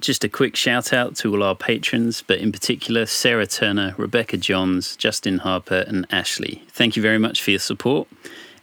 Just a quick shout out to all our patrons, but in particular Sarah Turner, Rebecca Johns, Justin Harper, and Ashley. Thank you very much for your support.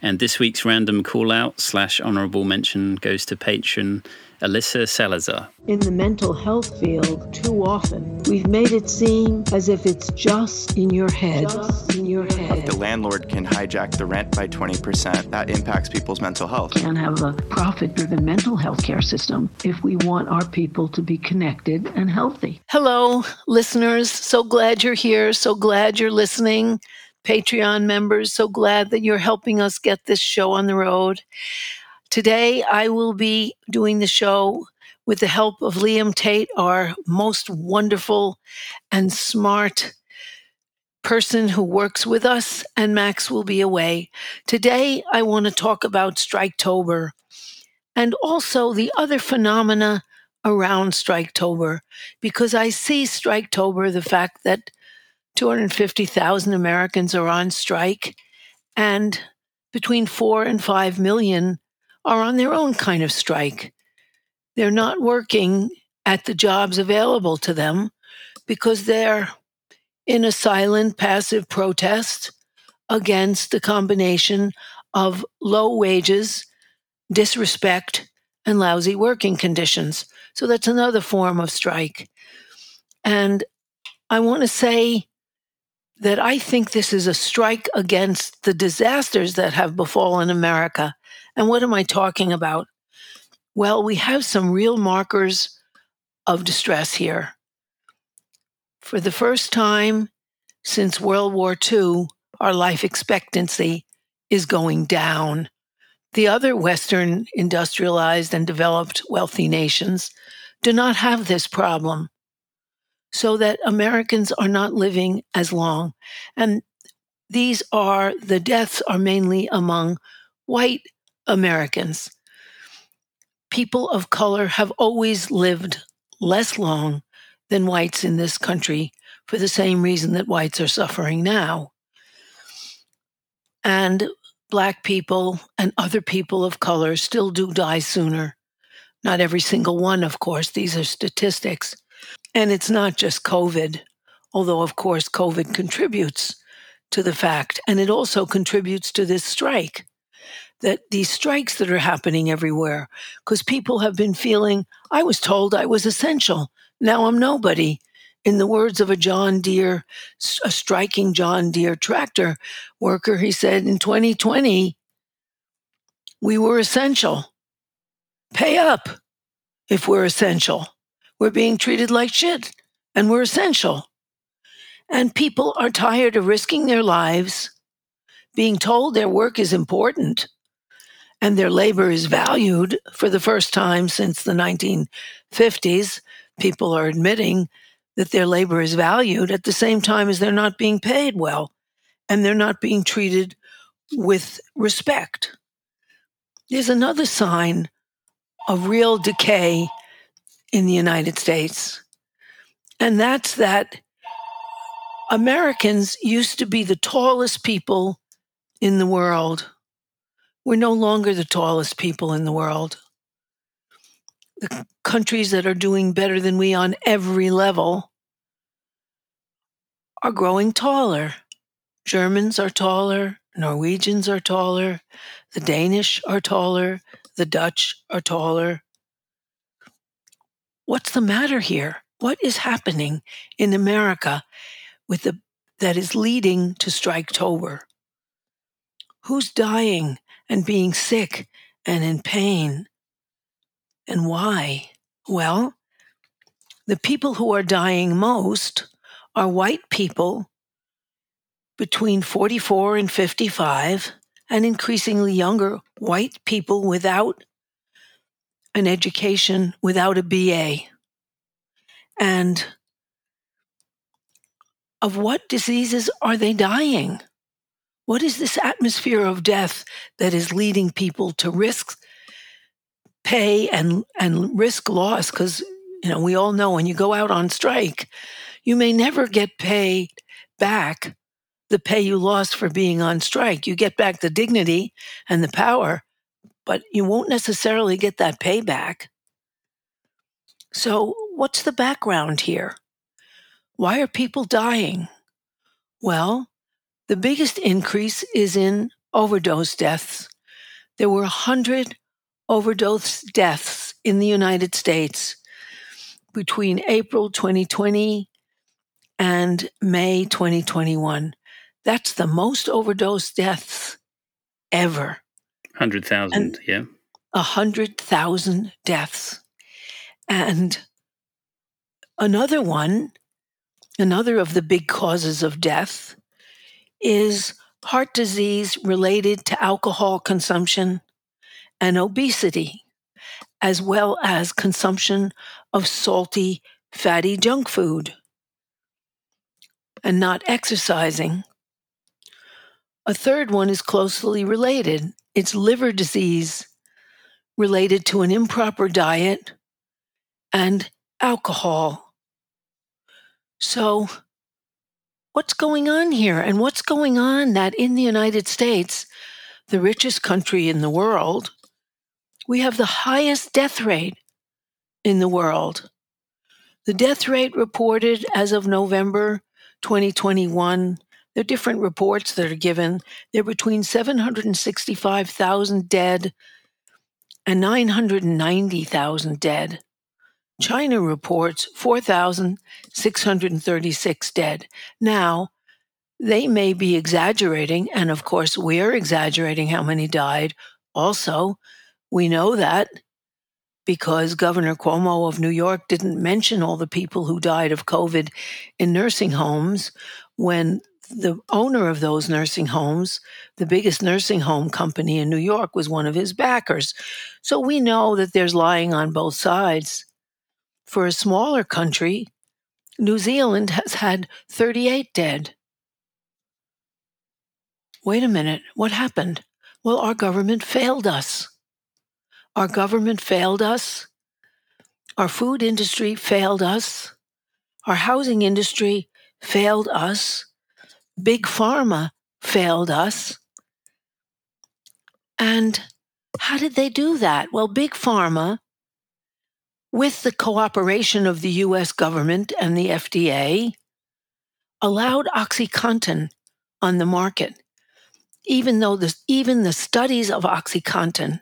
And this week's random call out slash honorable mention goes to patron Alyssa Salazar. In the mental health field, too often, we've made it seem as if it's just in your head. Just in your head. The landlord can hijack the rent by 20%. That impacts people's mental health. We Can't have a profit driven mental health care system if we want our people to be connected and healthy. Hello, listeners. So glad you're here. So glad you're listening. Patreon members, so glad that you're helping us get this show on the road. Today, I will be doing the show with the help of Liam Tate, our most wonderful and smart person who works with us, and Max will be away. Today, I want to talk about Striketober and also the other phenomena around Striketober, because I see Striketober, the fact that 250,000 Americans are on strike, and between four and five million are on their own kind of strike. They're not working at the jobs available to them because they're in a silent, passive protest against the combination of low wages, disrespect, and lousy working conditions. So that's another form of strike. And I want to say that I think this is a strike against the disasters that have befallen America. And what am I talking about? Well, we have some real markers of distress here. For the first time since World War II, our life expectancy is going down. The other Western industrialized and developed wealthy nations do not have this problem so that Americans are not living as long. And these are the deaths are mainly among white Americans. People of color have always lived less long than whites in this country for the same reason that whites are suffering now. And black people and other people of color still do die sooner. Not every single one, of course, these are statistics. And it's not just COVID, although, of course, COVID contributes to the fact, and it also contributes to this strike that these strikes that are happening everywhere, because people have been feeling, I was told I was essential. Now I'm nobody. In the words of a John Deere, a striking John Deere tractor worker, he said, in 2020, we were essential. Pay up if we're essential. We're being treated like shit and we're essential. And people are tired of risking their lives, being told their work is important and their labor is valued for the first time since the 1950s. People are admitting that their labor is valued at the same time as they're not being paid well and they're not being treated with respect. There's another sign of real decay in the United States. And that's that Americans used to be the tallest people in the world. We're no longer the tallest people in the world. The countries that are doing better than we on every level are growing taller. Germans are taller, Norwegians are taller, the Danish are taller, the Dutch are taller, what's the matter here? What is happening in America with the that is leading to Striketober? Who's dying and being sick and in pain? And why? Well, the people who are dying most are white people between 44 and 55, and increasingly younger white people without an education without a BA. And of what diseases are they dying? What is this atmosphere of death that is leading people to risk pay and, and risk loss? Because, you know, we all know when you go out on strike, you may never get paid back the pay you lost for being on strike. You get back the dignity and the power, but you won't necessarily get that payback. So, what's the background here? Why are people dying? Well, the biggest increase is in overdose deaths. There were 100 overdose deaths in the United States between April 2020 and May 2021. That's the most overdose deaths ever. 100,000, yeah. A 100,000 deaths. And another one, another of the big causes of death, is heart disease related to alcohol consumption and obesity, as well as consumption of salty, fatty junk food and not exercising. A third one is closely related it's liver disease related to an improper diet and alcohol. So, what's going on here? And what's going on that in the United States, the richest country in the world, we have the highest death rate in the world. The death rate reported as of November 2021, there are different reports that are given. They're between 765,000 dead and 990,000 dead. China reports 4,636 dead. Now, they may be exaggerating, and of course, we're exaggerating how many died. Also, we know that because Governor Cuomo of New York didn't mention all the people who died of COVID in nursing homes when the owner of those nursing homes, the biggest nursing home company in New York, was one of his backers. So we know that there's lying on both sides. For a smaller country, New Zealand has had 38 dead. Wait a minute, what happened? Well, our government failed us. Our government failed us. Our food industry failed us. Our housing industry failed us. Big Pharma failed us. And how did they do that? Well, Big Pharma, with the cooperation of the US government and the FDA, allowed OxyContin on the market, even though even the studies of OxyContin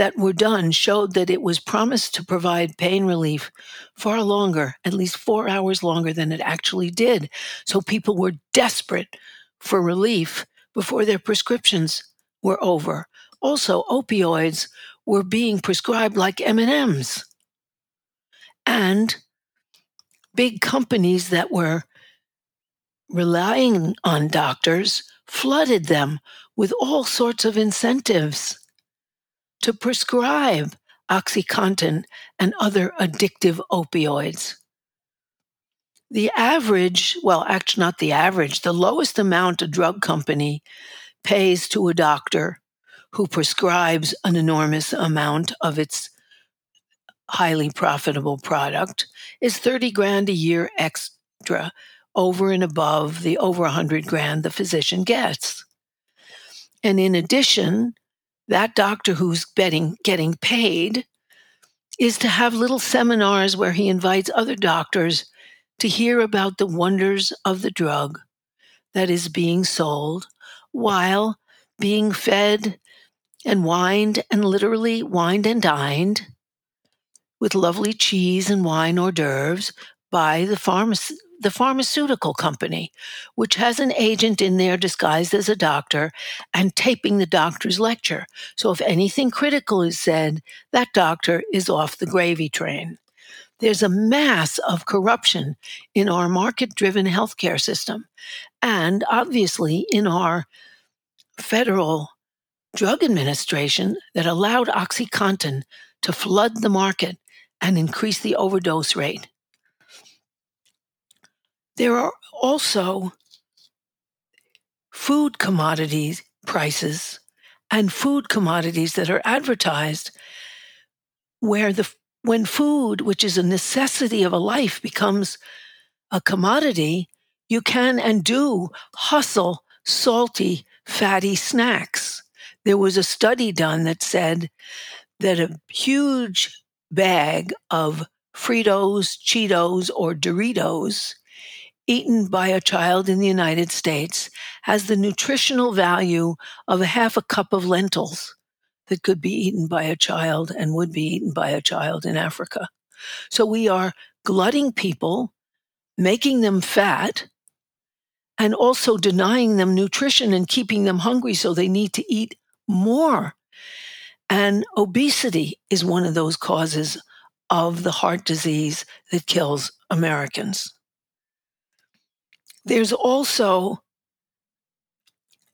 that were done showed that it was promised to provide pain relief far longer, at least four hours longer than it actually did. So people were desperate for relief before their prescriptions were over. Also, opioids were being prescribed like M&Ms. And big companies that were relying on doctors flooded them with all sorts of incentives to prescribe OxyContin and other addictive opioids. The average, well, actually, not the average, the lowest amount a drug company pays to a doctor who prescribes an enormous amount of its highly profitable product is 30 grand a year extra over and above the over 100 grand the physician gets. And in addition, that doctor who's getting, getting paid is to have little seminars where he invites other doctors to hear about the wonders of the drug that is being sold while being fed and wined and literally wined and dined with lovely cheese and wine hors d'oeuvres by the pharmacy the pharmaceutical company, which has an agent in there disguised as a doctor and taping the doctor's lecture. So if anything critical is said, that doctor is off the gravy train. There's a mass of corruption in our market driven healthcare system and obviously in our federal drug administration that allowed OxyContin to flood the market and increase the overdose rate. There are also food commodities prices and food commodities that are advertised where the when food which is a necessity of a life becomes a commodity you can and do hustle salty fatty snacks. There was a study done that said that a huge bag of Fritos, Cheetos, or Doritos eaten by a child in the United States has the nutritional value of a half a cup of lentils that could be eaten by a child and would be eaten by a child in Africa. So we are glutting people, making them fat, and also denying them nutrition and keeping them hungry so they need to eat more. And obesity is one of those causes of the heart disease that kills Americans. There's also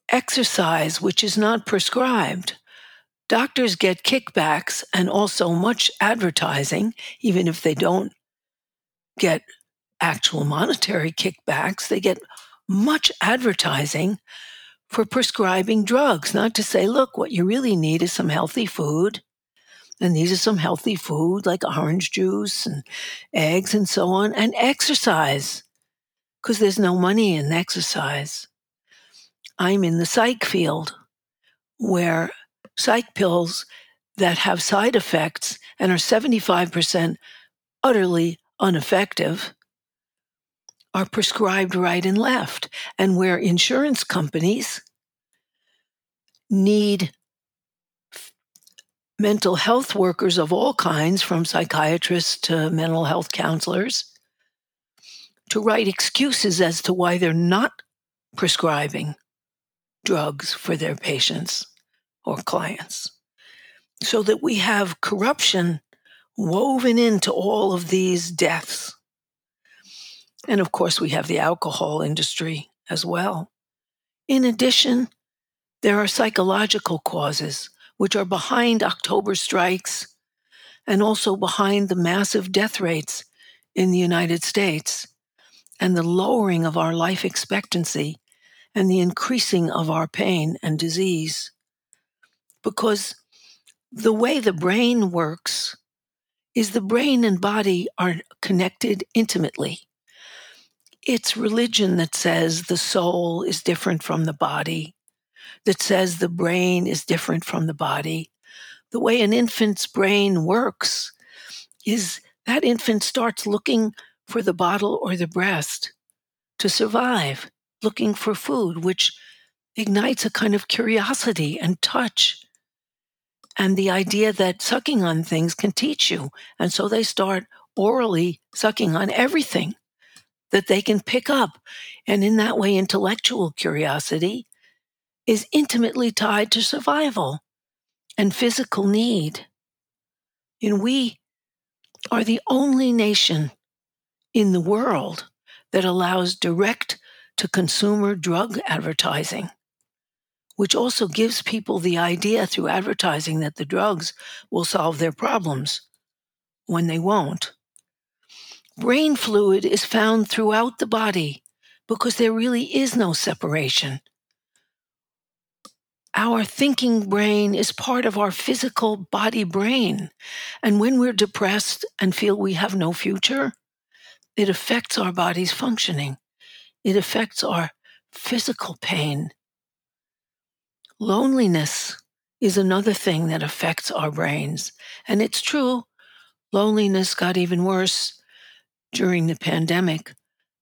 exercise, which is not prescribed. Doctors get kickbacks and also much advertising, even if they don't get actual monetary kickbacks, they get much advertising for prescribing drugs. Not to say, look, what you really need is some healthy food. And these are some healthy food like orange juice and eggs and so on, and exercise because there's no money in exercise. I'm in the psych field where psych pills that have side effects and are 75% utterly ineffective are prescribed right and left, and where insurance companies need mental health workers of all kinds, from psychiatrists to mental health counselors, to write excuses as to why they're not prescribing drugs for their patients or clients. So that we have corruption woven into all of these deaths. And of course, we have the alcohol industry as well. In addition, there are psychological causes which are behind October strikes and also behind the massive death rates in the United States and the lowering of our life expectancy and the increasing of our pain and disease. Because the way the brain works is the brain and body are connected intimately. It's religion that says the soul is different from the body, that says the brain is different from the body. The way an infant's brain works is that infant starts looking for the bottle or the breast to survive, looking for food, which ignites a kind of curiosity and touch. And the idea that sucking on things can teach you. And so they start orally sucking on everything that they can pick up. And in that way, intellectual curiosity is intimately tied to survival and physical need. And we are the only nation in the world that allows direct to consumer drug advertising, which also gives people the idea through advertising that the drugs will solve their problems when they won't. Brain fluid is found throughout the body because there really is no separation. Our thinking brain is part of our physical body brain. And when we're depressed and feel we have no future, it affects our body's functioning. It affects our physical pain. Loneliness is another thing that affects our brains. And it's true, loneliness got even worse during the pandemic,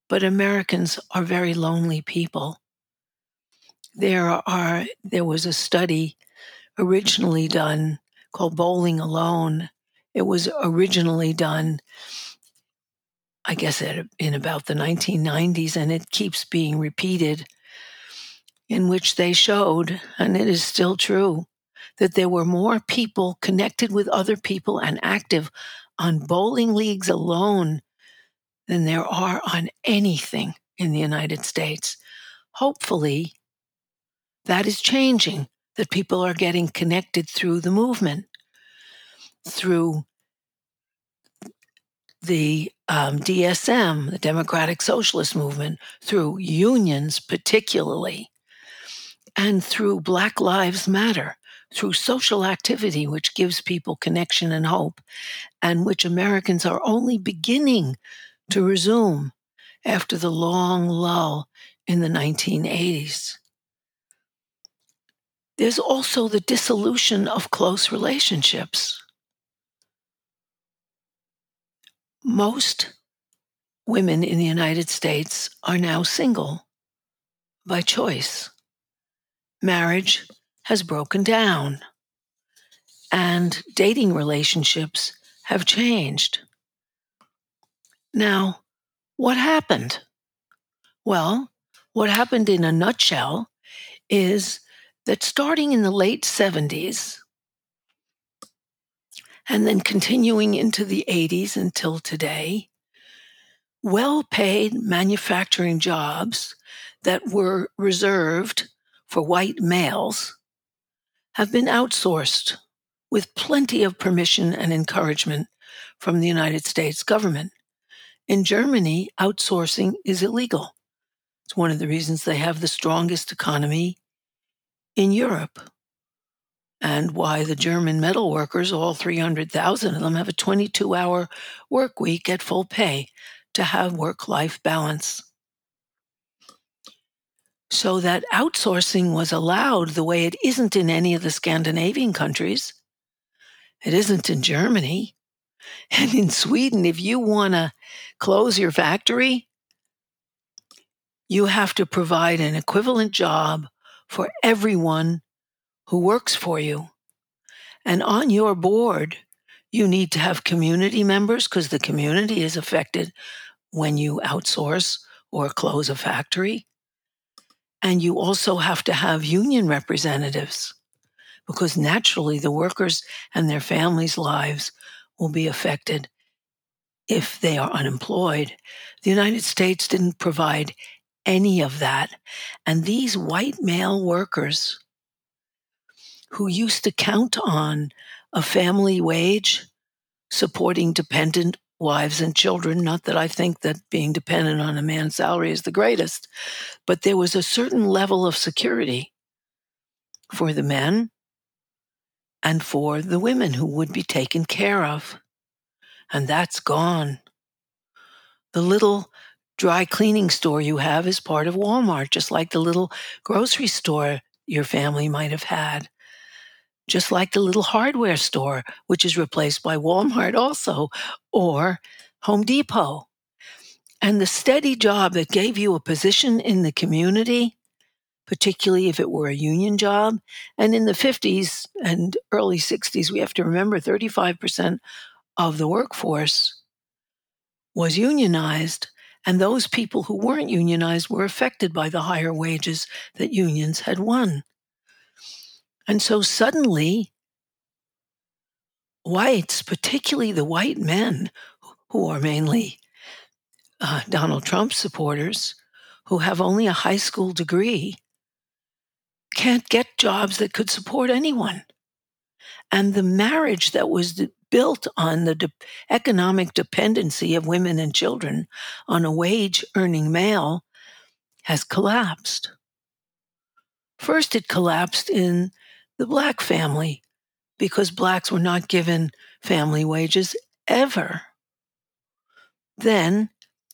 but Americans are very lonely people. There are there was a study originally done called Bowling Alone. It was originally done I guess, in about the 1990s, and it keeps being repeated, in which they showed, and it is still true, that there were more people connected with other people and active on bowling leagues alone than there are on anything in the United States. Hopefully, that is changing, that people are getting connected through the movement, through the um, DSM, the Democratic Socialist Movement, through unions particularly, and through Black Lives Matter, through social activity, which gives people connection and hope, and which Americans are only beginning to resume after the long lull in the 1980s. There's also the dissolution of close relationships. Most women in the United States are now single by choice. Marriage has broken down and dating relationships have changed. Now, what happened? Well, what happened in a nutshell is that starting in the late 70s and then continuing into the 80s until today, well paid manufacturing jobs that were reserved for white males have been outsourced with plenty of permission and encouragement from the United States government. In Germany, outsourcing is illegal. It's one of the reasons they have the strongest economy in Europe and why the German metal workers, all 300,000 of them, have a 22 hour work week at full pay to have work life balance. So that outsourcing was allowed the way it isn't in any of the Scandinavian countries. It isn't in Germany. And in Sweden, if you want to close your factory, you have to provide an equivalent job for everyone who works for you. And on your board, you need to have community members because the community is affected when you outsource or close a factory. And you also have to have union representatives because naturally the workers and their families' lives will be affected if they are unemployed. The United States didn't provide any of that. And these white male workers who used to count on a family wage supporting dependent wives and children. Not that I think that being dependent on a man's salary is the greatest, but there was a certain level of security for the men and for the women who would be taken care of. And that's gone. The little dry cleaning store you have is part of Walmart, just like the little grocery store your family might have had just like the little hardware store, which is replaced by Walmart also, or Home Depot. And the steady job that gave you a position in the community, particularly if it were a union job, and in the 50s and early 60s, we have to remember 35% of the workforce was unionized. And those people who weren't unionized were affected by the higher wages that unions had won. And so suddenly, whites, particularly the white men who are mainly uh, Donald Trump supporters, who have only a high school degree, can't get jobs that could support anyone. And the marriage that was built on the de- economic dependency of women and children on a wage earning male has collapsed. First, it collapsed in the black family because blacks were not given family wages ever. Then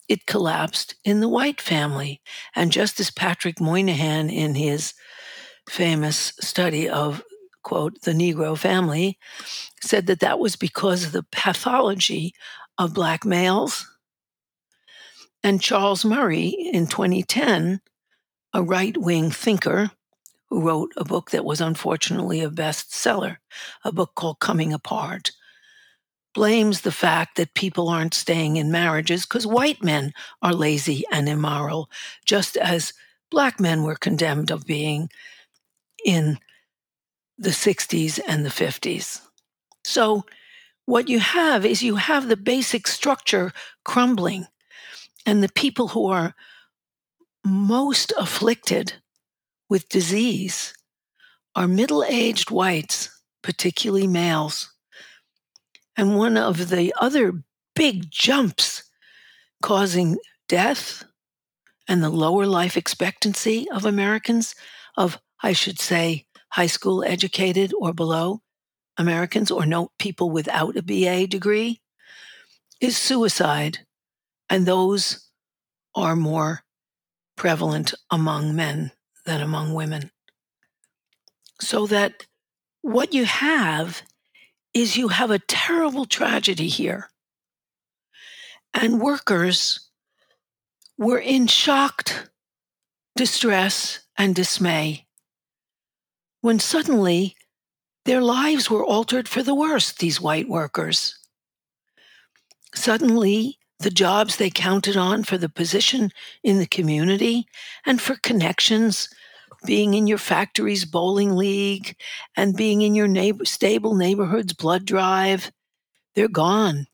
it collapsed in the white family. And just as Patrick Moynihan, in his famous study of, quote, the Negro family, said that that was because of the pathology of black males. And Charles Murray in 2010, a right wing thinker, who wrote a book that was unfortunately a bestseller, a book called Coming Apart, blames the fact that people aren't staying in marriages because white men are lazy and immoral, just as black men were condemned of being in the 60s and the 50s. So, what you have is you have the basic structure crumbling, and the people who are most afflicted with disease are middle aged whites, particularly males. And one of the other big jumps causing death and the lower life expectancy of Americans, of, I should say, high school educated or below Americans, or no people without a BA degree, is suicide. And those are more prevalent among men than among women. So that what you have is you have a terrible tragedy here. And workers were in shocked distress and dismay when suddenly their lives were altered for the worse, these white workers. Suddenly, the jobs they counted on for the position in the community and for connections, being in your factory's bowling league and being in your neighbor, stable neighborhood's blood drive, they're gone.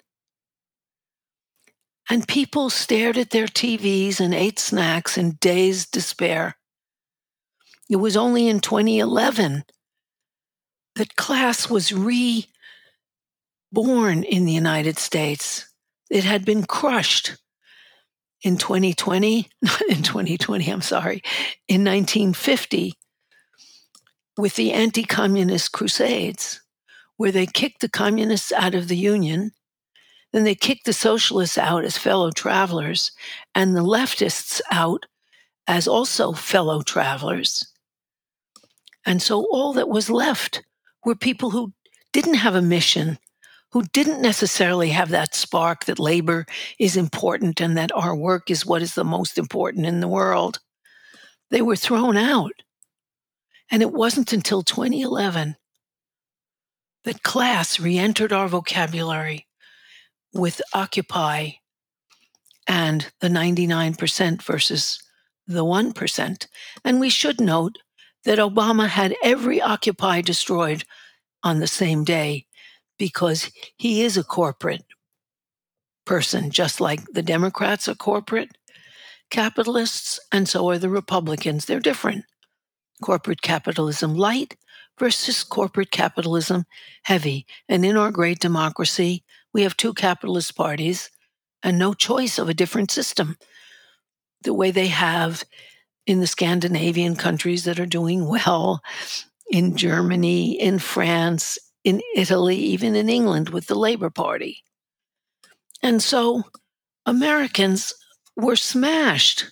And people stared at their TVs and ate snacks in dazed despair. It was only in 2011 that class was reborn in the United States it had been crushed in 2020, in 2020, I'm sorry, in 1950 with the anti communist crusades, where they kicked the communists out of the Union, then they kicked the socialists out as fellow travelers, and the leftists out as also fellow travelers. And so all that was left were people who didn't have a mission who didn't necessarily have that spark that labor is important and that our work is what is the most important in the world. They were thrown out. And it wasn't until 2011 that class re entered our vocabulary with Occupy and the 99% versus the 1%. And we should note that Obama had every Occupy destroyed on the same day because he is a corporate person, just like the Democrats are corporate capitalists, and so are the Republicans. They're different. Corporate capitalism light versus corporate capitalism heavy. And in our great democracy, we have two capitalist parties and no choice of a different system. The way they have in the Scandinavian countries that are doing well, in Germany, in France, in Italy, even in England with the Labour Party. And so Americans were smashed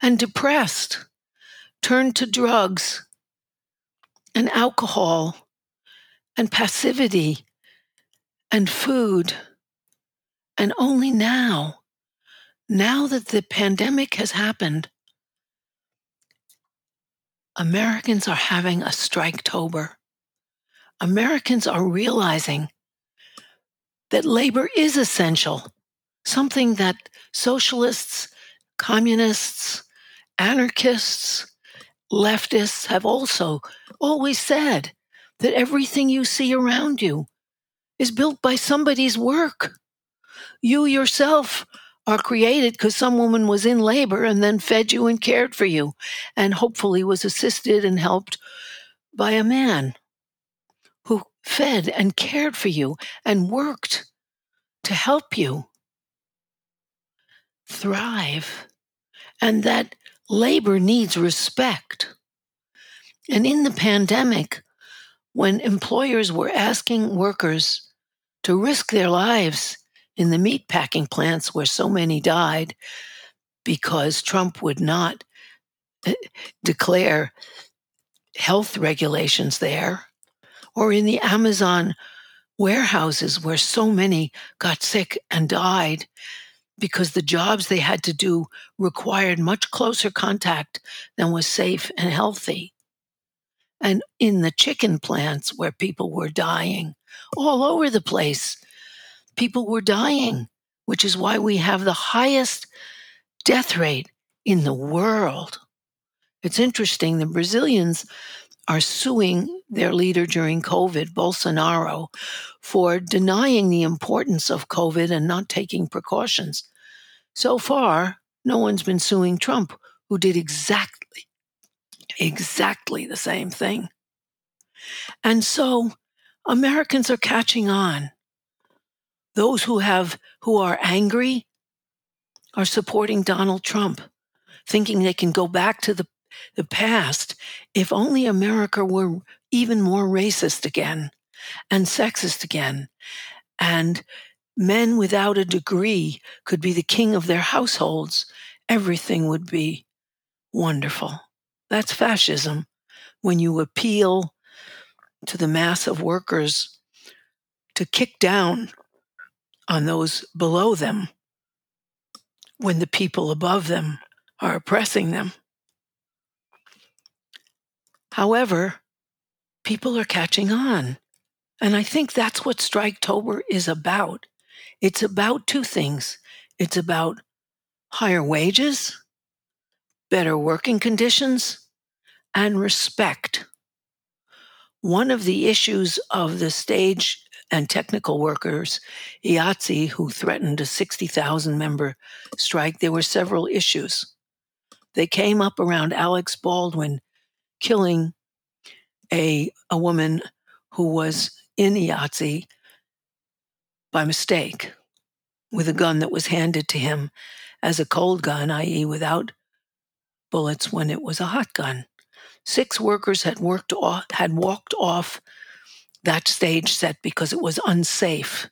and depressed, turned to drugs and alcohol and passivity and food. And only now, now that the pandemic has happened, Americans are having a striketober. Americans are realizing that labor is essential, something that socialists, communists, anarchists, leftists have also always said that everything you see around you is built by somebody's work. You yourself are created because some woman was in labor and then fed you and cared for you, and hopefully was assisted and helped by a man fed and cared for you and worked to help you thrive, and that labor needs respect. And in the pandemic, when employers were asking workers to risk their lives in the meat packing plants where so many died because Trump would not eh, declare health regulations there, or in the Amazon warehouses where so many got sick and died because the jobs they had to do required much closer contact than was safe and healthy. And in the chicken plants where people were dying, all over the place, people were dying, which is why we have the highest death rate in the world. It's interesting, the Brazilians are suing their leader during COVID, Bolsonaro, for denying the importance of COVID and not taking precautions. So far, no one's been suing Trump, who did exactly, exactly the same thing. And so Americans are catching on. Those who have who are angry are supporting Donald Trump, thinking they can go back to the the past, if only America were even more racist again and sexist again, and men without a degree could be the king of their households, everything would be wonderful. That's fascism. When you appeal to the mass of workers to kick down on those below them when the people above them are oppressing them. However, people are catching on. And I think that's what Striketober is about. It's about two things it's about higher wages, better working conditions, and respect. One of the issues of the stage and technical workers, IATSE, who threatened a 60,000 member strike, there were several issues. They came up around Alex Baldwin killing a, a woman who was in IATSE by mistake with a gun that was handed to him as a cold gun, i.e., without bullets when it was a hot gun. Six workers had worked off, had walked off that stage set because it was unsafe.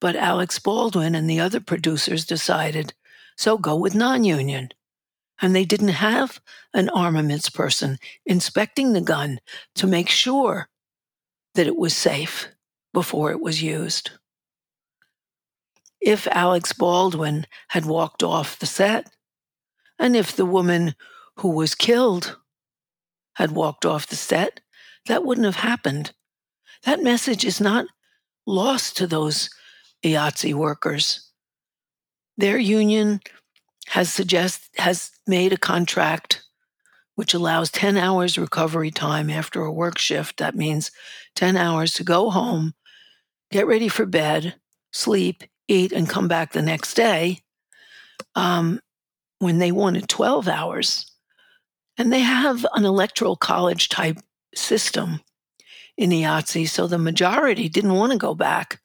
But Alex Baldwin and the other producers decided, so go with non-union. And they didn't have an armaments person inspecting the gun to make sure that it was safe before it was used. If Alex Baldwin had walked off the set, and if the woman who was killed had walked off the set, that wouldn't have happened. That message is not lost to those IATSE workers. Their union has suggest has made a contract which allows 10 hours recovery time after a work shift. That means 10 hours to go home, get ready for bed, sleep, eat, and come back the next day. Um, when they wanted 12 hours. And they have an electoral college type system in IATSE, so the majority didn't want to go back.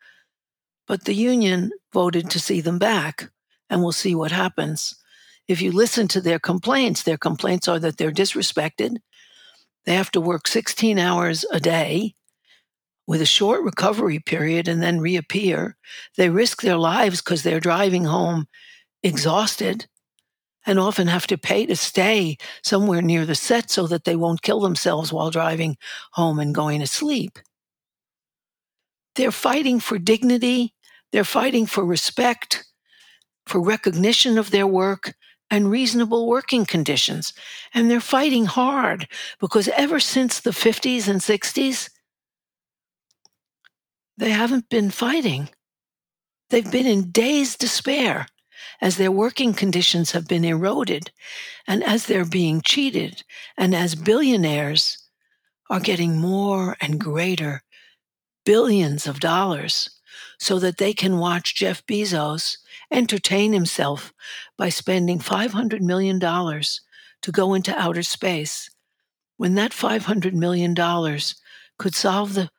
But the union voted to see them back, and we'll see what happens. If you listen to their complaints, their complaints are that they're disrespected. They have to work 16 hours a day with a short recovery period and then reappear. They risk their lives because they're driving home exhausted and often have to pay to stay somewhere near the set so that they won't kill themselves while driving home and going to sleep. They're fighting for dignity, they're fighting for respect, for recognition of their work, and reasonable working conditions. And they're fighting hard because ever since the 50s and 60s, they haven't been fighting. They've been in dazed despair as their working conditions have been eroded and as they're being cheated and as billionaires are getting more and greater billions of dollars so that they can watch Jeff Bezos entertain himself by spending $500 million to go into outer space when that $500 million could solve the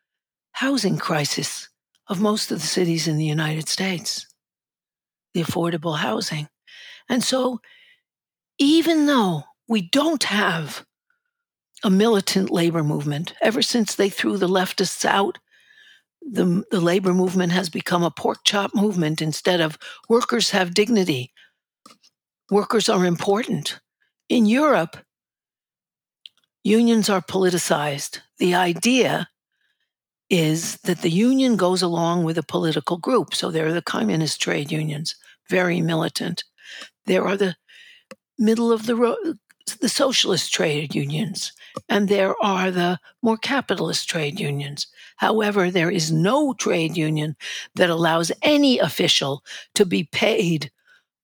housing crisis of most of the cities in the United States, the affordable housing. And so, even though we don't have a militant labor movement, ever since they threw the leftists out the, the labor movement has become a pork chop movement instead of workers have dignity. Workers are important. In Europe, unions are politicized. The idea is that the union goes along with a political group. So there are the communist trade unions, very militant. There are the middle of the road, the socialist trade unions, and there are the more capitalist trade unions. However, there is no trade union that allows any official to be paid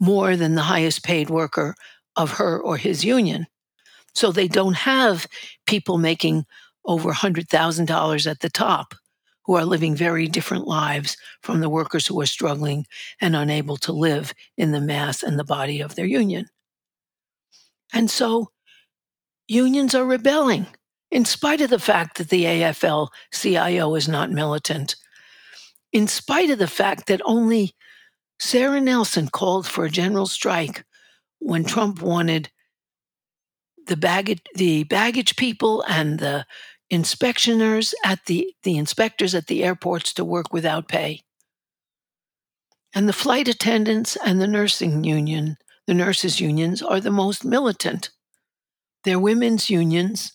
more than the highest paid worker of her or his union. So they don't have people making over $100,000 at the top who are living very different lives from the workers who are struggling and unable to live in the mass and the body of their union. And so unions are rebelling, in spite of the fact that the AFL CIO is not militant, in spite of the fact that only Sara Nelson called for a general strike when Trump wanted the baggage, the baggage people and the inspectioners at the, the inspectors at the airports to work without pay. And the flight attendants and the nursing union, the nurses' unions, are the most militant. They're women's unions,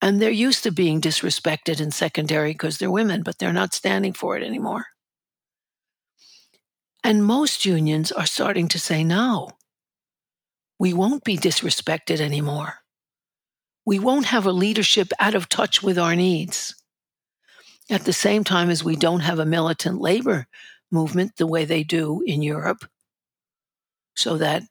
and they're used to being disrespected in secondary because they're women, but they're not standing for it anymore. And most unions are starting to say no. We won't be disrespected anymore. We won't have a leadership out of touch with our needs. At the same time as we don't have a militant labor movement the way they do in Europe, so that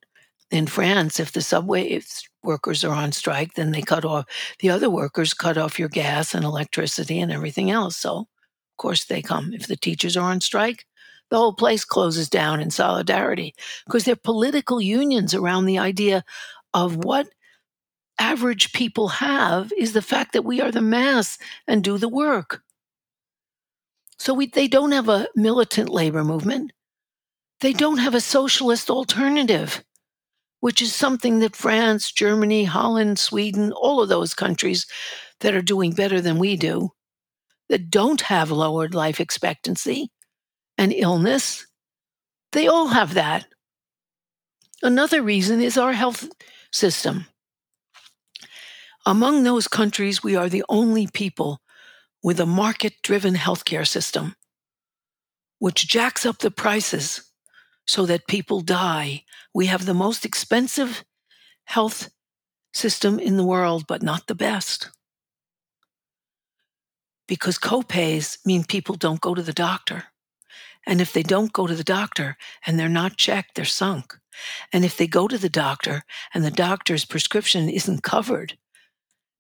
in France, if the subway if workers are on strike, then they cut off the other workers cut off your gas and electricity and everything else. So, of course, they come. If the teachers are on strike, the whole place closes down in solidarity because they're political unions around the idea of what average people have is the fact that we are the mass and do the work. So we, they don't have a militant labor movement. They don't have a socialist alternative, which is something that France, Germany, Holland, Sweden, all of those countries that are doing better than we do, that don't have lowered life expectancy and illness, they all have that. Another reason is our health system. Among those countries, we are the only people with a market driven healthcare system, which jacks up the prices so that people die. We have the most expensive health system in the world, but not the best. Because copays mean people don't go to the doctor. And if they don't go to the doctor and they're not checked, they're sunk. And if they go to the doctor and the doctor's prescription isn't covered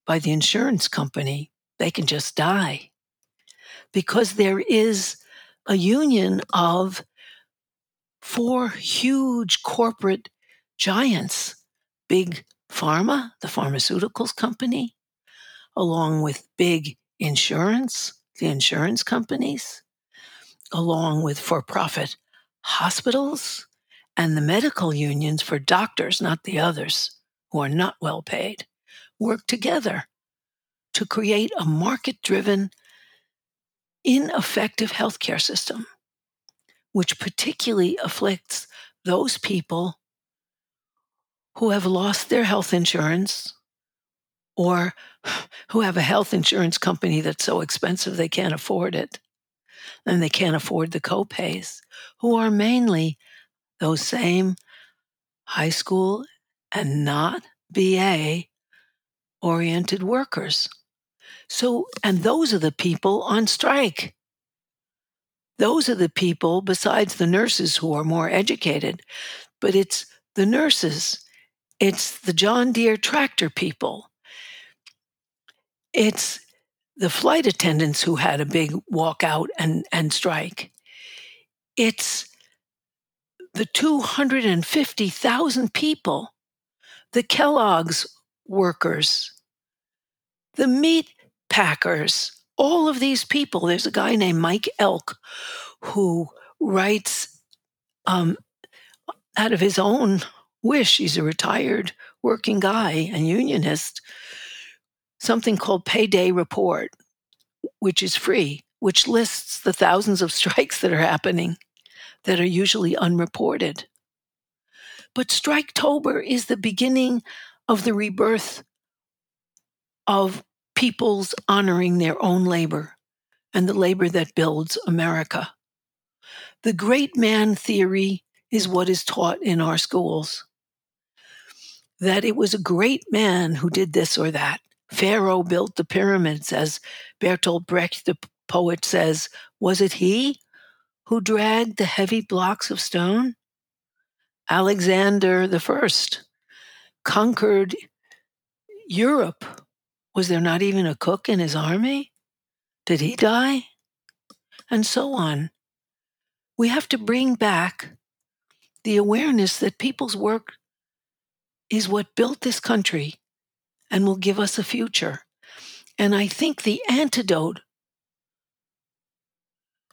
by the insurance company, they can just die. Because there is a union of four huge corporate giants big pharma, the pharmaceuticals company, along with big insurance, the insurance companies, along with for profit hospitals and the medical unions for doctors, not the others who are not well paid, work together to create a market driven, ineffective healthcare system, which particularly afflicts those people who have lost their health insurance or who have a health insurance company that's so expensive they can't afford it and they can't afford the copays, who are mainly those same high school and not BA oriented workers. So, and those are the people on strike. Those are the people, besides the nurses who are more educated, but it's the nurses, it's the John Deere tractor people, it's the flight attendants who had a big walkout and, and strike, it's the 250,000 people, the Kellogg's workers, the meat packers, all of these people. There's a guy named Mike Elk who writes um, out of his own wish. He's a retired working guy and unionist. Something called Payday Report, which is free, which lists the thousands of strikes that are happening that are usually unreported. But Striketober is the beginning of the rebirth of people's honoring their own labor and the labor that builds America. The great man theory is what is taught in our schools. That it was a great man who did this or that. Pharaoh built the pyramids, as Bertolt Brecht, the poet, says. Was it he who dragged the heavy blocks of stone? Alexander the First conquered Europe was there not even a cook in his army? Did he die? And so on. We have to bring back the awareness that people's work is what built this country and will give us a future. And I think the antidote,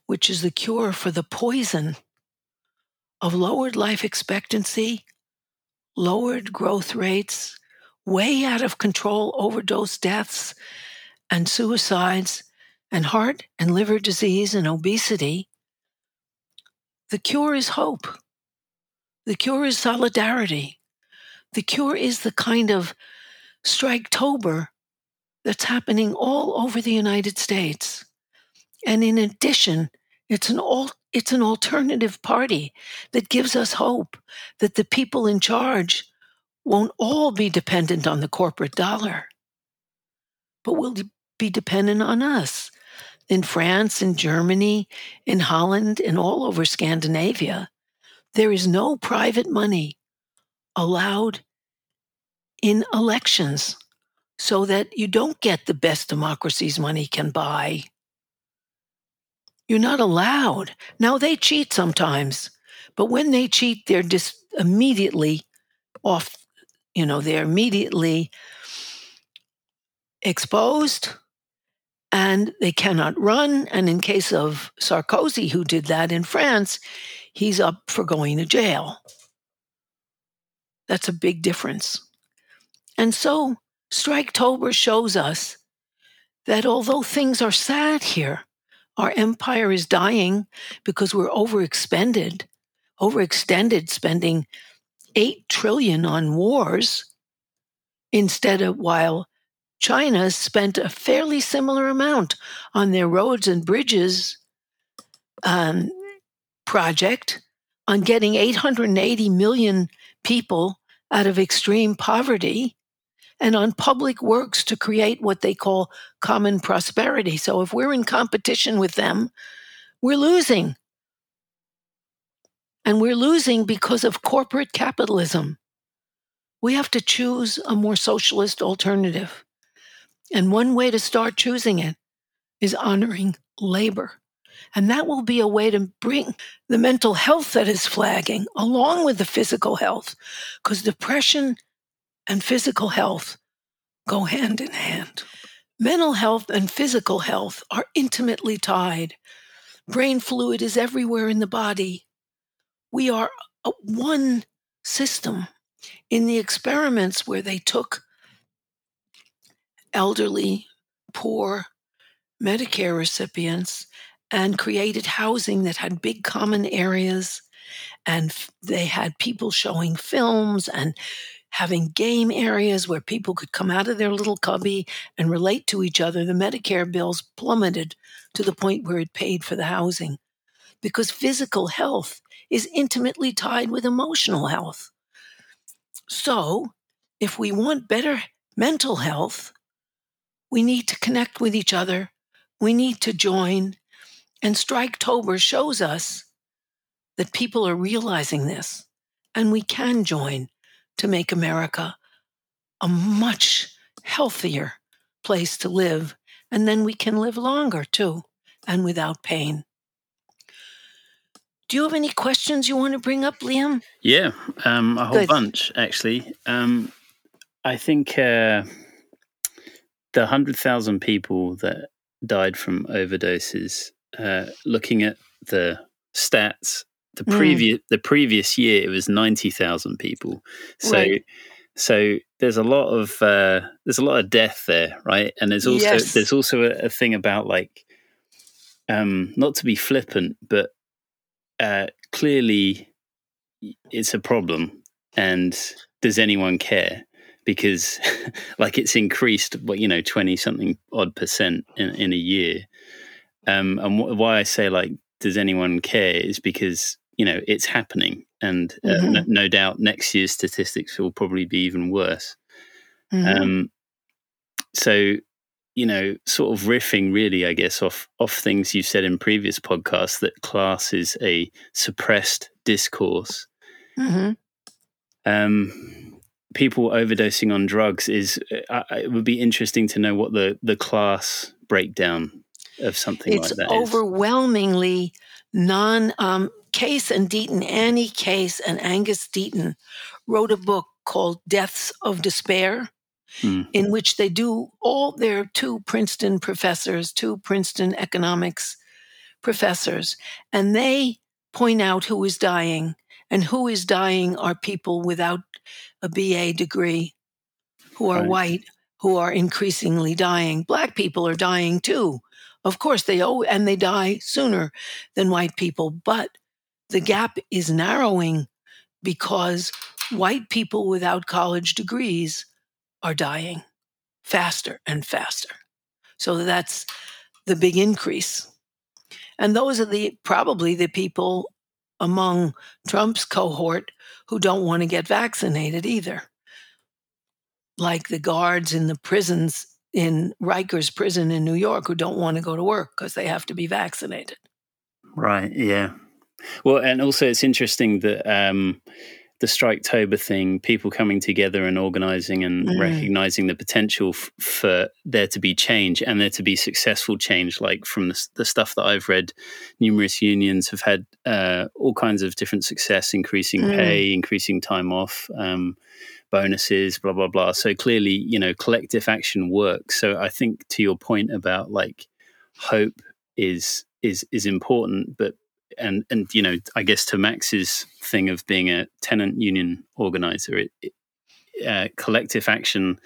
which is the cure for the poison of lowered life expectancy, lowered growth rates, way out of control overdose deaths and suicides and heart and liver disease and obesity, the cure is hope. The cure is solidarity. The cure is the kind of striketober that's happening all over the United States. And in addition, It's an it's an alternative party that gives us hope that the people in charge won't all be dependent on the corporate dollar, but will be dependent on us. In France, in Germany, in Holland, and all over Scandinavia, there is no private money allowed in elections so that you don't get the best democracies money can buy. You're not allowed. Now they cheat sometimes, but when they cheat, they're just immediately off, you know, they're immediately exposed and they cannot run. And in case of Sarkozy, who did that in France, he's up for going to jail. That's a big difference. And so Strike Striketober shows us that although things are sad here, our empire is dying because we're overexpended, overextended, spending 8 trillion on wars instead of while China spent a fairly similar amount on their roads and bridges um, project on getting 880 million people out of extreme poverty and on public works to create what they call common prosperity. So if we're in competition with them, we're losing. And we're losing because of corporate capitalism. We have to choose a more socialist alternative. And one way to start choosing it is honoring labor. And that will be a way to bring the mental health that is flagging along with the physical health, because depression and physical health go hand in hand. Mental health and physical health are intimately tied. Brain fluid is everywhere in the body. We are one system. In the experiments where they took elderly, poor Medicare recipients and created housing that had big common areas, and they had people showing films and having game areas where people could come out of their little cubby and relate to each other, the Medicare bills plummeted to the point where it paid for the housing. Because physical health is intimately tied with emotional health. So, if we want better mental health, we need to connect with each other. We need to join. And Striketober shows us that people are realizing this and we can join to make America a much healthier place to live. And then we can live longer too and without pain. Do you have any questions you want to bring up, Liam? Yeah, um, a whole Good. bunch actually. Um, I think uh, the 100,000 people that died from overdoses, uh, looking at the stats the Mm. previous the previous year it was 90,000 people. So Right. so there's a lot of uh, there's a lot of death there, right? And there's also Yes. there's also a, a thing about like um not to be flippant, but uh clearly it's a problem and does anyone care? Because like it's increased what you know 20 something odd percent in in a year. Um and wh- why I say like does anyone care is because you know it's happening and uh, Mhm. no, no doubt next year's statistics will probably be even worse Mhm. um so you know sort of riffing really i guess off off things you've said in previous podcasts that class is a suppressed discourse Mhm. um people overdosing on drugs is uh, it would be interesting to know what the the class breakdown of something It's like that is. overwhelmingly non um, Case and Deaton, Annie Case and Angus Deaton wrote a book called Deaths of Despair, Hmm. in which they do all their two Princeton professors, two Princeton economics professors, and they point out who is dying. And who is dying are people without a BA degree who are Right. white, who are increasingly dying. Black people are dying too. Of course, they oh, and they die sooner than white people, but the gap is narrowing because white people without college degrees are dying faster and faster. So that's the big increase. And those are the probably the people among Trump's cohort who don't want to get vaccinated either. Like the guards in the prisons in Rikers prison in New York who don't want to go to work because they have to be vaccinated. Right. Yeah. Well, and also it's interesting that um, the Striketober thing, people coming together and organizing and mm. recognizing the potential f- for there to be change and there to be successful change. Like from the, the stuff that I've read, numerous unions have had uh, all kinds of different success, increasing mm. pay, increasing time off. Um, bonuses blah blah blah so clearly you know collective action works so i think to your point about like hope is is is important but and and you know, I guess to Max's thing of being a tenant union organizer, it, it, uh, collective action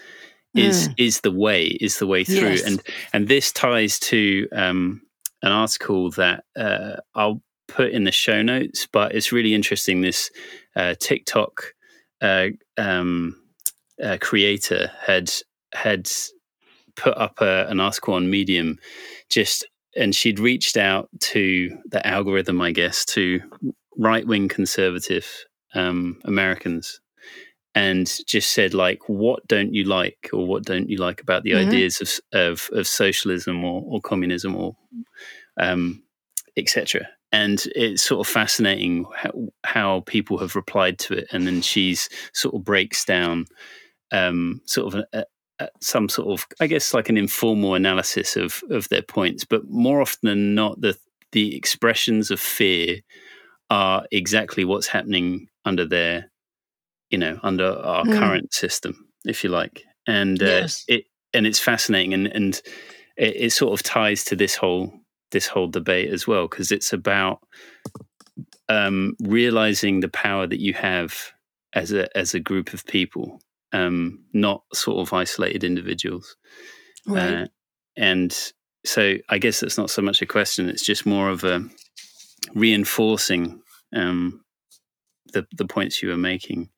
is mm. is the way is the way through, yes. and and this ties to um, an article that uh, I'll put in the show notes, but it's really interesting. This uh, TikTok uh, um, uh, creator had had put up a, an article on Medium just and she'd reached out to the algorithm, I guess, to right wing conservative um, Americans and just said like what don't you like or what don't you like about the mm-hmm. ideas of, of, of socialism or, or communism or um, etc and it's sort of fascinating how, how, people have replied to it and then she's sort of breaks down um, sort of a, some sort of, I guess, like an informal analysis of of their points. But more often than not, the the expressions of fear are exactly what's happening under their, you know, under our mm. current system, if you like. And uh, yes. it and it's fascinating, and and it, it sort of ties to this whole this whole debate as well because it's about um, realizing the power that you have as a as a group of people um, not sort of isolated individuals. Right. Uh, and so I guess it's not so much a question; it's just more of a reinforcing um, the the points you were making.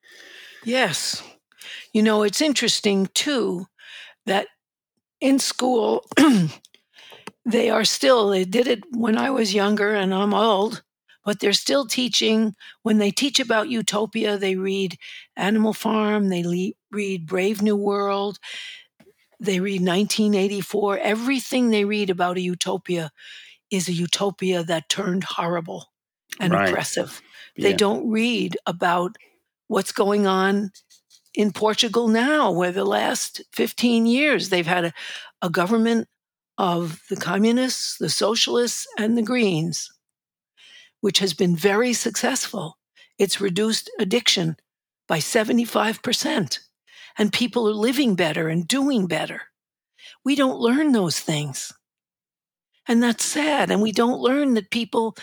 Yes, you know it's interesting too that in school they are still they did it when I was younger and I'm old but they're still teaching. When they teach about utopia, they read Animal Farm, they read Brave New World, they read 1984. Everything they read about a utopia is a utopia that turned horrible and right. oppressive. Yeah. They don't read about what's going on in Portugal now, where the last 15 years they've had a, a government of the communists, the socialists, and the Greens which has been very successful. It's reduced addiction by 75%, and people are living better and doing better. We don't learn those things. And that's sad. And we don't learn that people,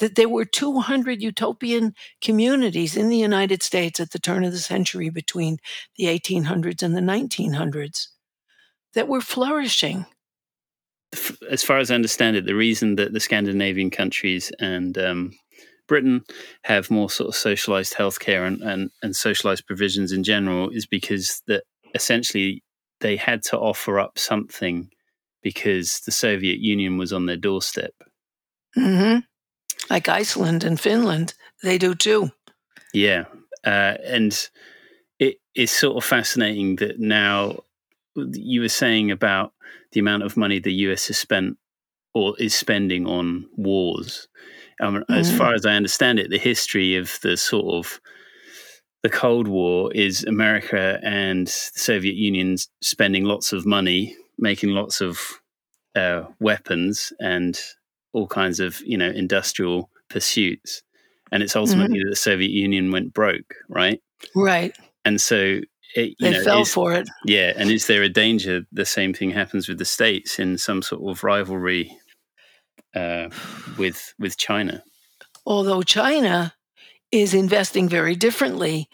that there were 200 utopian communities in the United States at the turn of the century between the 1800s and the 1900s that were flourishing as far as I understand it, the reason that the Scandinavian countries and um, Britain have more sort of socialized healthcare and, and, and socialized provisions in general is because that essentially they had to offer up something because the Soviet Union was on their doorstep. Mm-hmm. Like Iceland and Finland, they do too. Yeah. Uh, and it is sort of fascinating that now you were saying about the amount of money the US has spent or is spending on wars. Um, mm. As far as I understand it, the history of the sort of the Cold War is America and the Soviet Union spending lots of money, making lots of uh, weapons and all kinds of you know industrial pursuits, and it's ultimately mm-hmm. that the Soviet Union went broke, right? Right. And so it, they know, fell is, for it. Yeah, and is there a danger the same thing happens with the states in some sort of rivalry uh, with with China? Although China is investing very differently,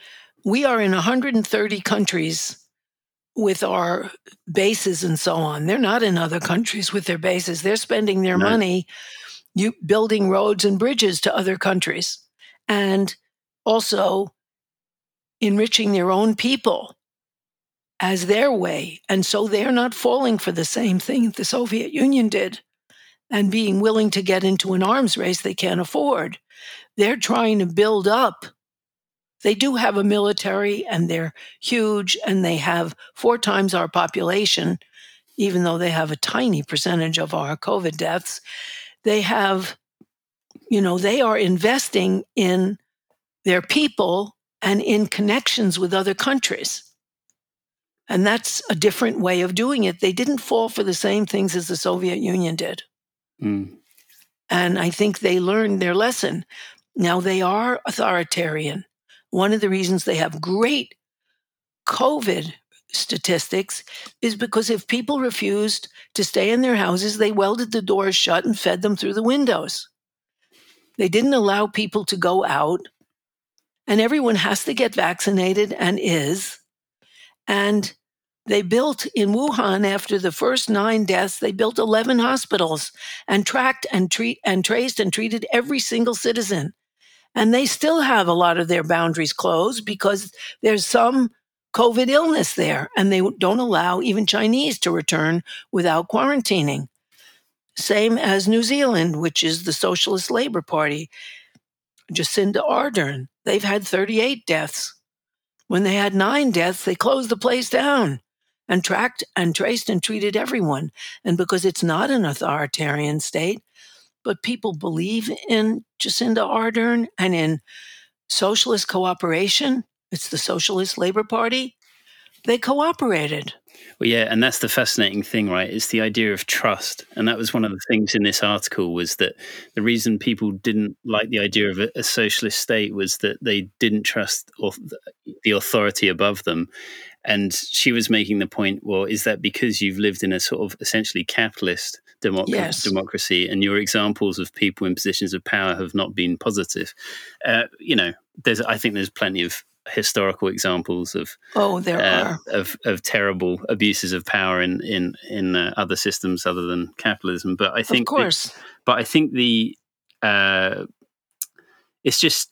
we are in 130 countries with our bases and so on. They're not in other countries with their bases. They're spending their no. money you, building roads and bridges to other countries. And also enriching their own people as their way. And so they're not falling for the same thing the Soviet Union did. And being willing to get into an arms race they can't afford. They're trying to build up. They do have a military and they're huge and they have four times our population, even though they have a tiny percentage of our COVID deaths. They have, you know, they are investing in their people and in connections with other countries. And that's a different way of doing it. They didn't fall for the same things as the Soviet Union did. Mm. And I think they learned their lesson. Now they are authoritarian. One of the reasons they have great COVID statistics is because if people refused to stay in their houses, they welded the doors shut and fed them through the windows. They didn't allow people to go out, and everyone has to get vaccinated and is. And they built in Wuhan after the first nine deaths, they built 11 hospitals and tracked and treat and traced and treated every single citizen. And they still have a lot of their boundaries closed because there's some COVID illness there and they don't allow even Chinese to return without quarantining. Same as New Zealand, which is the Socialist Labor Party. Jacinda Ardern, they've had 38 deaths. When they had nine deaths, they closed the place down and tracked and traced and treated everyone. And because it's not an authoritarian state, but people believe in Jacinda Ardern and in socialist cooperation, it's the Socialist Labor Party, they cooperated. Well, yeah, and that's the fascinating thing, right? It's the idea of trust, and that was one of the things in this article was that the reason people didn't like the idea of a, a socialist state was that they didn't trust the authority above them, and she was making the point, well, is that because you've lived in a sort of essentially capitalist democ- yes. democracy and your examples of people in positions of power have not been positive? Uh, you know, there's I think there's plenty of historical examples of oh there uh, are of, of terrible abuses of power in in in uh, other systems other than capitalism but i think of course the, but i think the uh, it's just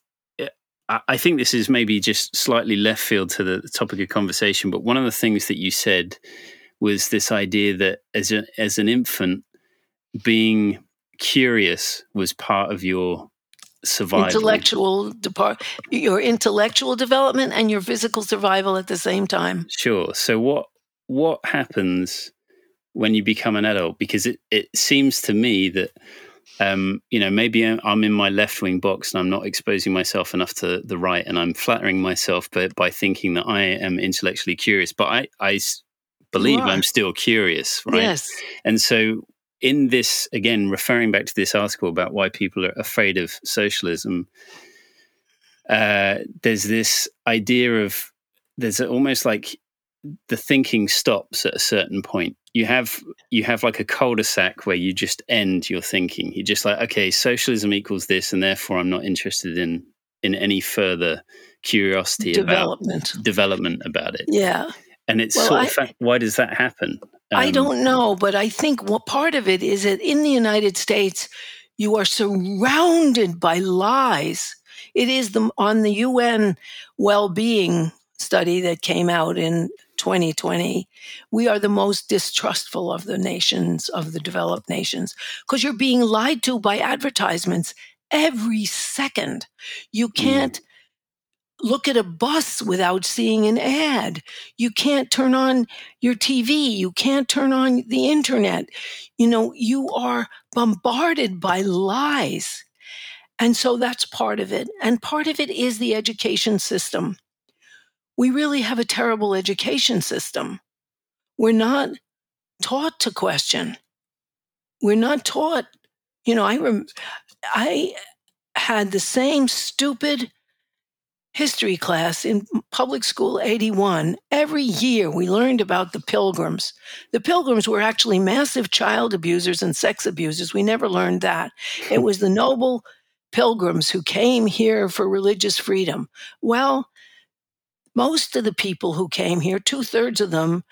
I think this is maybe just slightly left field to the topic of conversation, but one of the things that you said was this idea that as a, as an infant, being curious was part of your survival. Intellectual depart your intellectual development and your physical survival at the same time. Sure. So what what happens when you become an adult? Because it, it seems to me that um, you know, maybe I'm in my left wing box and I'm not exposing myself enough to the right, and I'm flattering myself by, by thinking that I am intellectually curious. But I, I believe I'm still curious, right? Yes. And so, in this, again, referring back to this article about why people are afraid of socialism, uh, there's this idea of there's almost like the thinking stops at a certain point you have you have like a cul-de-sac where you just end your thinking. You're just like, okay, socialism equals this, and therefore I'm not interested in in any further curiosity development about development about it. Yeah, and it's well, sort of I, why does that happen? Um, I don't know, but I think what part of it is that in the United States, you are surrounded by lies. It is the on the UN well-being study that came out in 2020, we are the most distrustful of the nations, of the developed nations, because you're being lied to by advertisements every second. You mm. can't look at a bus without seeing an ad. You can't turn on your TV. You can't turn on the internet. You know, you are bombarded by lies. And so that's part of it. And part of it is the education system we really have a terrible education system. We're not taught to question. We're not taught, you know, I rem- I had the same stupid history class in public school 81 every year we learned about the pilgrims. The pilgrims were actually massive child abusers and sex abusers. We never learned that. It was the noble pilgrims who came here for religious freedom. Well most of the people who came here, two thirds of them,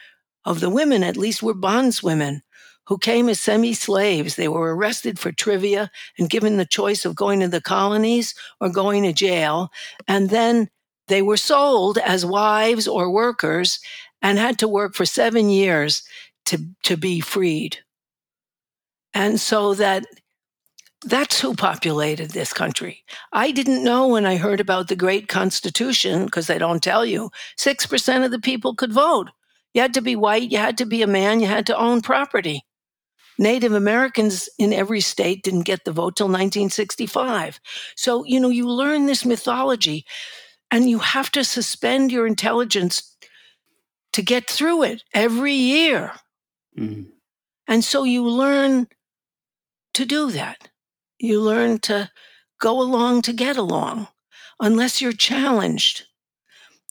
of the women at least, were bondswomen who came as semi slaves. They were arrested for trivia and given the choice of going to the colonies or going to jail. And then they were sold as wives or workers and had to work for seven years to, to be freed. And so that that's who populated this country. I didn't know when I heard about the Great Constitution, because they don't tell you, 6% of the people could vote. You had to be white, you had to be a man, you had to own property. Native Americans in every state didn't get the vote till 1965. So, you know, you learn this mythology and you have to suspend your intelligence to get through it every year. Mm. And so you learn to do that. You learn to go along to get along, unless you're challenged.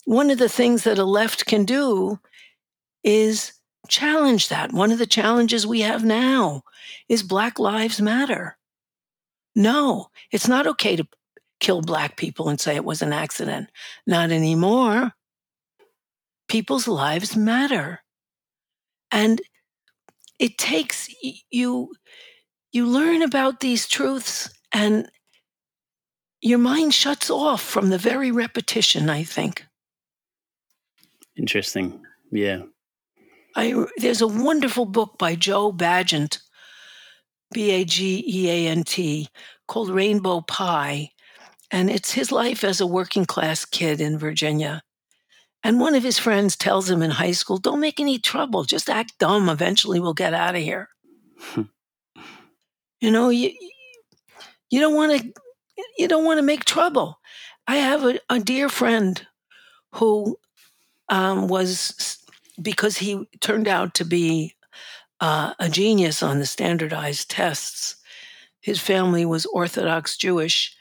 One of the things that a left can do is challenge that. One of the challenges we have now is Black Lives Matter. No, it's not okay to kill Black people and say it was an accident. Not anymore. People's lives matter. And it takes you you learn about these truths and your mind shuts off from the very repetition i think Interesting. Yeah. I, there's a wonderful book by joe bageant b-a-g-e-a-n-t called rainbow pie and it's his life as a working class kid in virginia and one of his friends tells him in high school don't make any trouble just act dumb eventually we'll get out of here you know you you don't want to you don't want to make trouble. I have a, a dear friend who um, was because he turned out to be uh, a genius on the standardized tests his family was orthodox jewish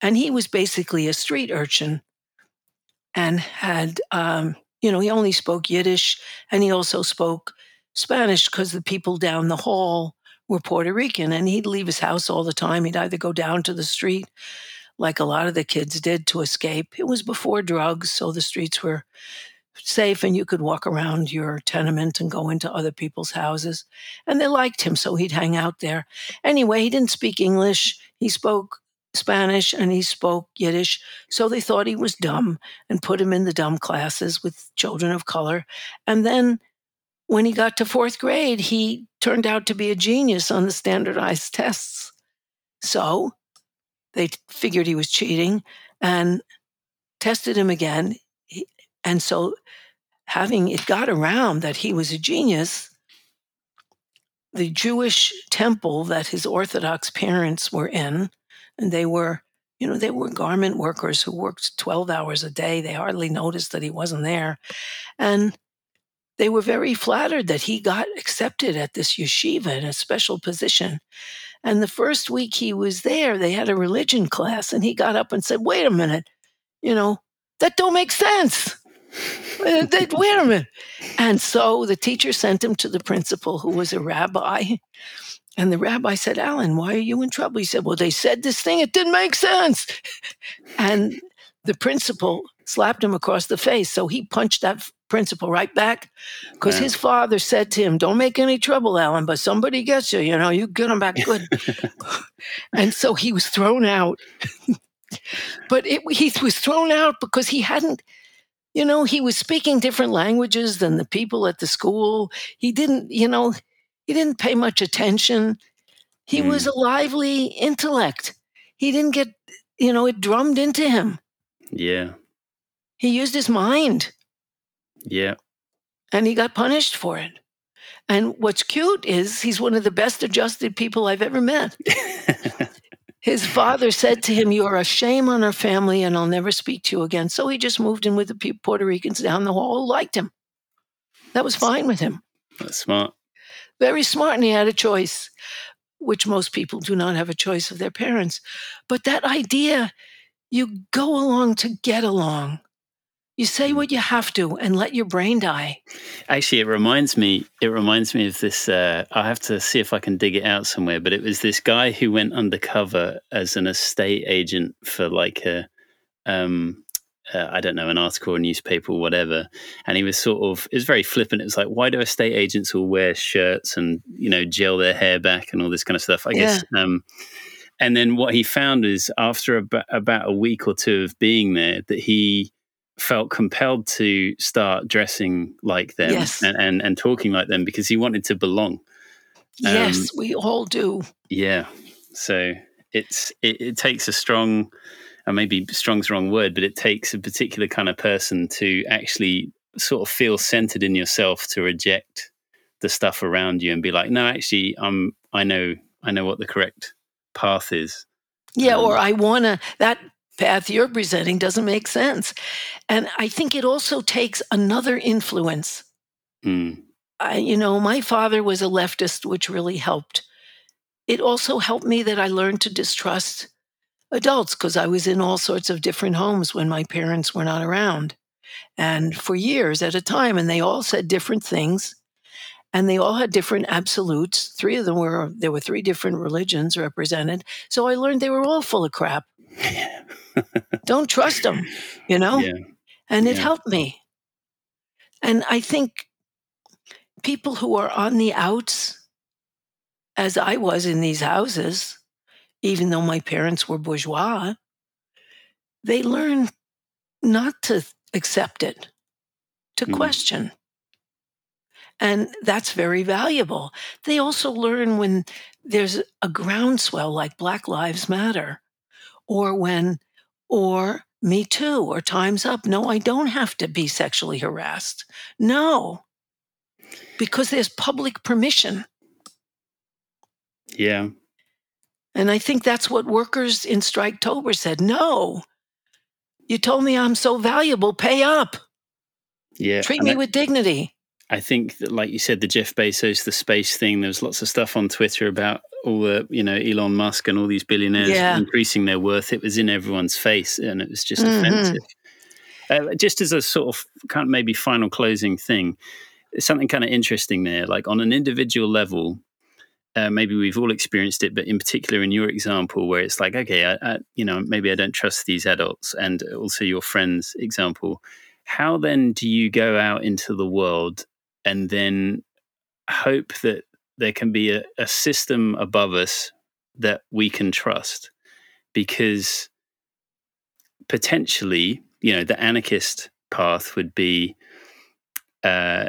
and he was basically a street urchin and had um, you know he only spoke yiddish and he also spoke spanish because the people down the hall were Puerto Rican, and he'd leave his house all the time. He'd either go down to the street, like a lot of the kids did, to escape. It was before drugs, so the streets were safe, and you could walk around your tenement and go into other people's houses. And they liked him, so he'd hang out there. Anyway, he didn't speak English. He spoke Spanish and he spoke Yiddish. So they thought he was dumb and put him in the dumb classes with children of color. And then when he got to fourth grade, he turned out to be a genius on the standardized tests. So they figured he was cheating and tested him again. And so, having it got around that he was a genius, the Jewish temple that his Orthodox parents were in, and they were, you know, they were garment workers who worked 12 hours a day. They hardly noticed that he wasn't there. And they were very flattered that he got accepted at this yeshiva in a special position. And the first week he was there, they had a religion class, and he got up and said, Wait a minute, you know, that don't make sense. Uh, wait a minute. And so the teacher sent him to the principal, who was a rabbi. And the rabbi said, Alan, why are you in trouble? He said, Well, they said this thing, it didn't make sense. And the principal slapped him across the face. So he punched that principal right back because his father said to him, Don't make any trouble, Alan, but somebody gets you, you know, you get them back good. and so he was thrown out. but it, he was thrown out because he hadn't, you know, he was speaking different languages than the people at the school. He didn't, you know, he didn't pay much attention. He mm. was a lively intellect. He didn't get, you know, it drummed into him. Yeah. He used his mind. Yeah. And he got punished for it. And what's cute is he's one of the best adjusted people I've ever met. His father said to him, You're a shame on our family, and I'll never speak to you again. So he just moved in with the Puerto Ricans down the hall who liked him. That was fine with him. That's smart. Very smart, and he had a choice, which most people do not have a choice of their parents. But that idea, you go along to get along. You say what you have to and let your brain die. Actually, it reminds me. It reminds me of this. Uh, I have to see if I can dig it out somewhere. But it was this guy who went undercover as an estate agent for like a, um, uh, I don't know, an article or newspaper or whatever. And he was sort of. It was very flippant. It was like, why do estate agents all wear shirts and you know gel their hair back and all this kind of stuff? I Yeah. guess. Um, and then what he found is after about, about a week or two of being there, that he felt compelled to start dressing like them Yes. and, and, and talking like them because he wanted to belong. Yes, we all do. Yeah. So it's it, it takes a strong, and maybe strong's the wrong word, but it takes a particular kind of person to actually sort of feel centered in yourself to reject the stuff around you and be like, no, actually, I'm I know I know what the correct path is. Yeah, Um, or I want to, that path you're presenting doesn't make sense. And I think it also takes another influence. Mm, I, you know, my father was a leftist, which really helped. It also helped me that I learned to distrust adults because I was in all sorts of different homes when my parents were not around. And for years at a time, and they all said different things. And they all had different absolutes. Three of them were, there were three different religions represented. So I learned they were all full of crap. Don't trust them, you know? yeah. and it Yeah. helped me. And I think people who are on the outs, as I was in these houses, even though my parents were bourgeois, they learn not to accept it, to Mhm. question. And that's very valuable. They also learn when there's a groundswell like Black Lives Matter, or when, or Me Too, or Time's Up. No, I don't have to be sexually harassed. No, because there's public permission. Yeah. And I think that's what workers in Striketober said. No, you told me I'm so valuable, pay up, Yeah. treat me I- with dignity. I think that, like you said, the Jeff Bezos, the space thing. There's lots of stuff on Twitter about all the, you know, Elon Musk and all these billionaires Yeah. increasing their worth. It was in everyone's face, and it was just Mhm. offensive. Uh, just as a sort of kind of maybe final closing thing, something kind of interesting there. Like on an individual level, uh, maybe we've all experienced it, but in particular in your example, where it's like, okay, I, I, you know, maybe I don't trust these adults, and also your friend's example. How then do you go out into the world and then hope that there can be a, a system above us that we can trust? Because potentially, you know, the anarchist path would be uh,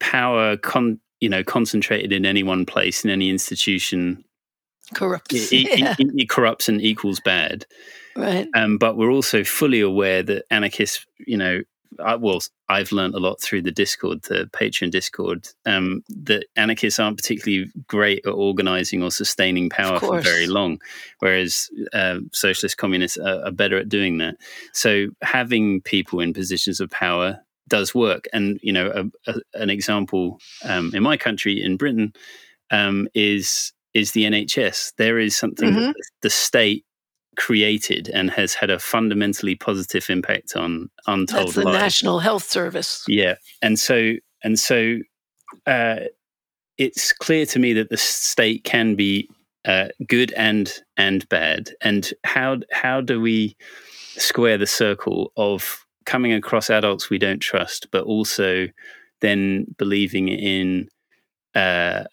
power con- you know concentrated in any one place in any institution Corrupts. it, it- yeah, it- it corrupts and equals bad right. um, but we're also fully aware that anarchists you know I, well i've learned a lot through the discord the patreon discord um, that anarchists aren't particularly great at organizing or sustaining power for very long whereas uh, socialist communists are, are better at doing that. So having people in positions of power does work. And you know a, a, an example um, in my country in britain um, is is the nhs there is something Mhm. that the state created and has had a fundamentally positive impact on untold That's the National Health Service. yeah, and so and so, uh, it's clear to me that the state can be uh, good and and bad. And how how do we square the circle of coming across adults we don't trust, but also then believing in uh,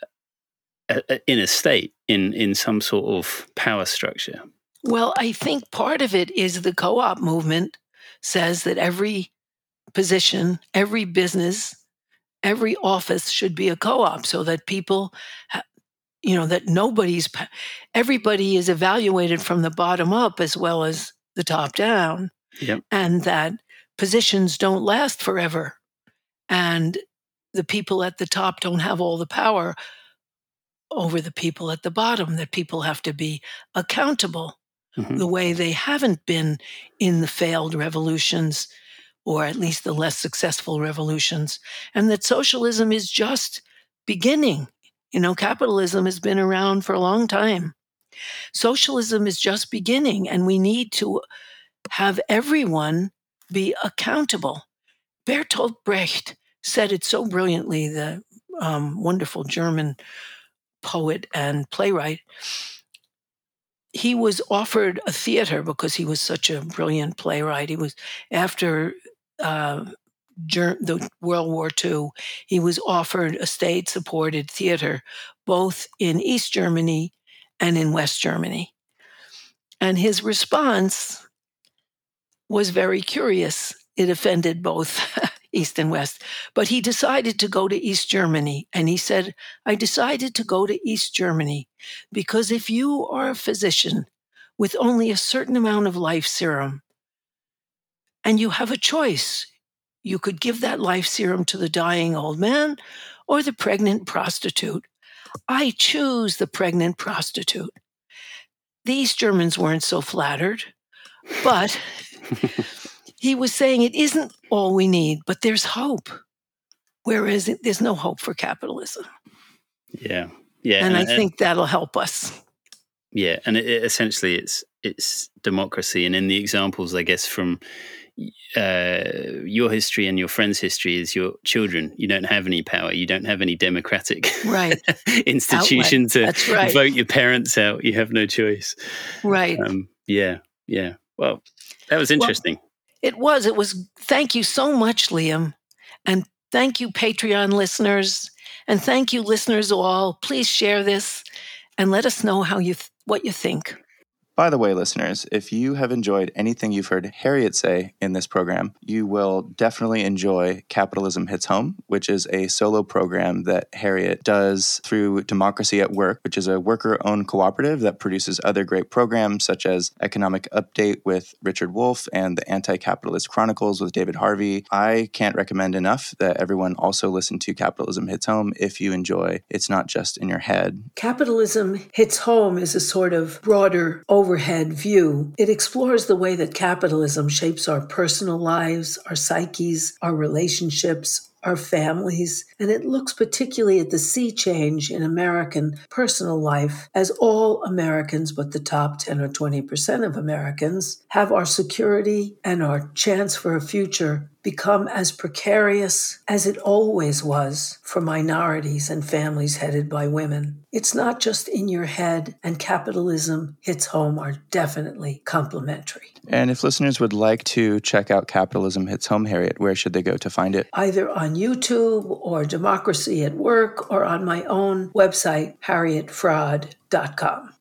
a- a- in a state in in some sort of power structure? Well, I think part of it is the co op movement says that every position, every business, every office should be a co op so that people, you know, that nobody's, everybody is evaluated from the bottom up as well as the top down. Yep. And that positions don't last forever. And the people at the top don't have all the power over the people at the bottom, that people have to be accountable Mhm. the way they haven't been in the failed revolutions or at least the less successful revolutions and that socialism is just beginning. You know capitalism has been around for a long time. Socialism is just beginning and we need to have everyone be accountable. Bertolt brecht said it so brilliantly the um, wonderful german poet and playwright he was offered a theater because he was such a brilliant playwright. He was after uh, the World War II. He was offered a state-supported theater, both in East Germany and in West Germany. And his response was very curious. It offended both East and West. But he decided to go to East Germany. And he said, I decided to go to East Germany because if you are a physician with only a certain amount of life serum and you have a choice, you could give that life serum to the dying old man or the pregnant prostitute. I choose the pregnant prostitute. The East Germans weren't so flattered, but he was saying it isn't all we need, but there's hope. Whereas it, there's no hope for capitalism. Yeah. Yeah. And, and I think that'll help us. Yeah. And it, it, essentially it's, it's democracy. And in the examples, I guess, from uh, your history and your friend's history is your children. You don't have any power. You don't have any democratic right. institution Outlet. to right. vote your parents out. You have no choice. Right. Um, yeah. Yeah. Well, that was interesting. Well, it was. It was. Thank you so much, Liam. And thank you, Patreon listeners. And thank you, listeners all. Please share this and let us know how you th- what you think. By the way, listeners, if you have enjoyed anything you've heard Harriet say in this program, you will definitely enjoy Capitalism Hits Home, which is a solo program that Harriet does through Democracy at Work, which is a worker owned cooperative that produces other great programs such as Economic Update with Richard Wolff and the Anti Capitalist Chronicles with David Harvey. I can't recommend enough that everyone also listen to Capitalism Hits Home if you enjoy It's Not Just in Your Head. Capitalism Hits Home is a sort of broader overhead view. It explores the way that capitalism shapes our personal lives, our psyches, our relationships, our families, and it looks particularly at the sea change in American personal life as all Americans, but the top 10 or 20% of Americans, have our security and our chance for a future become as precarious as it always was for minorities and families headed by women. It's not just in your head, and capitalism hits home are definitely complementary. And if listeners would like to check out Capitalism Hits Home, Harriet, where should they go to find it? Either on YouTube or Democracy at Work or on my own website, harrietfraad.com.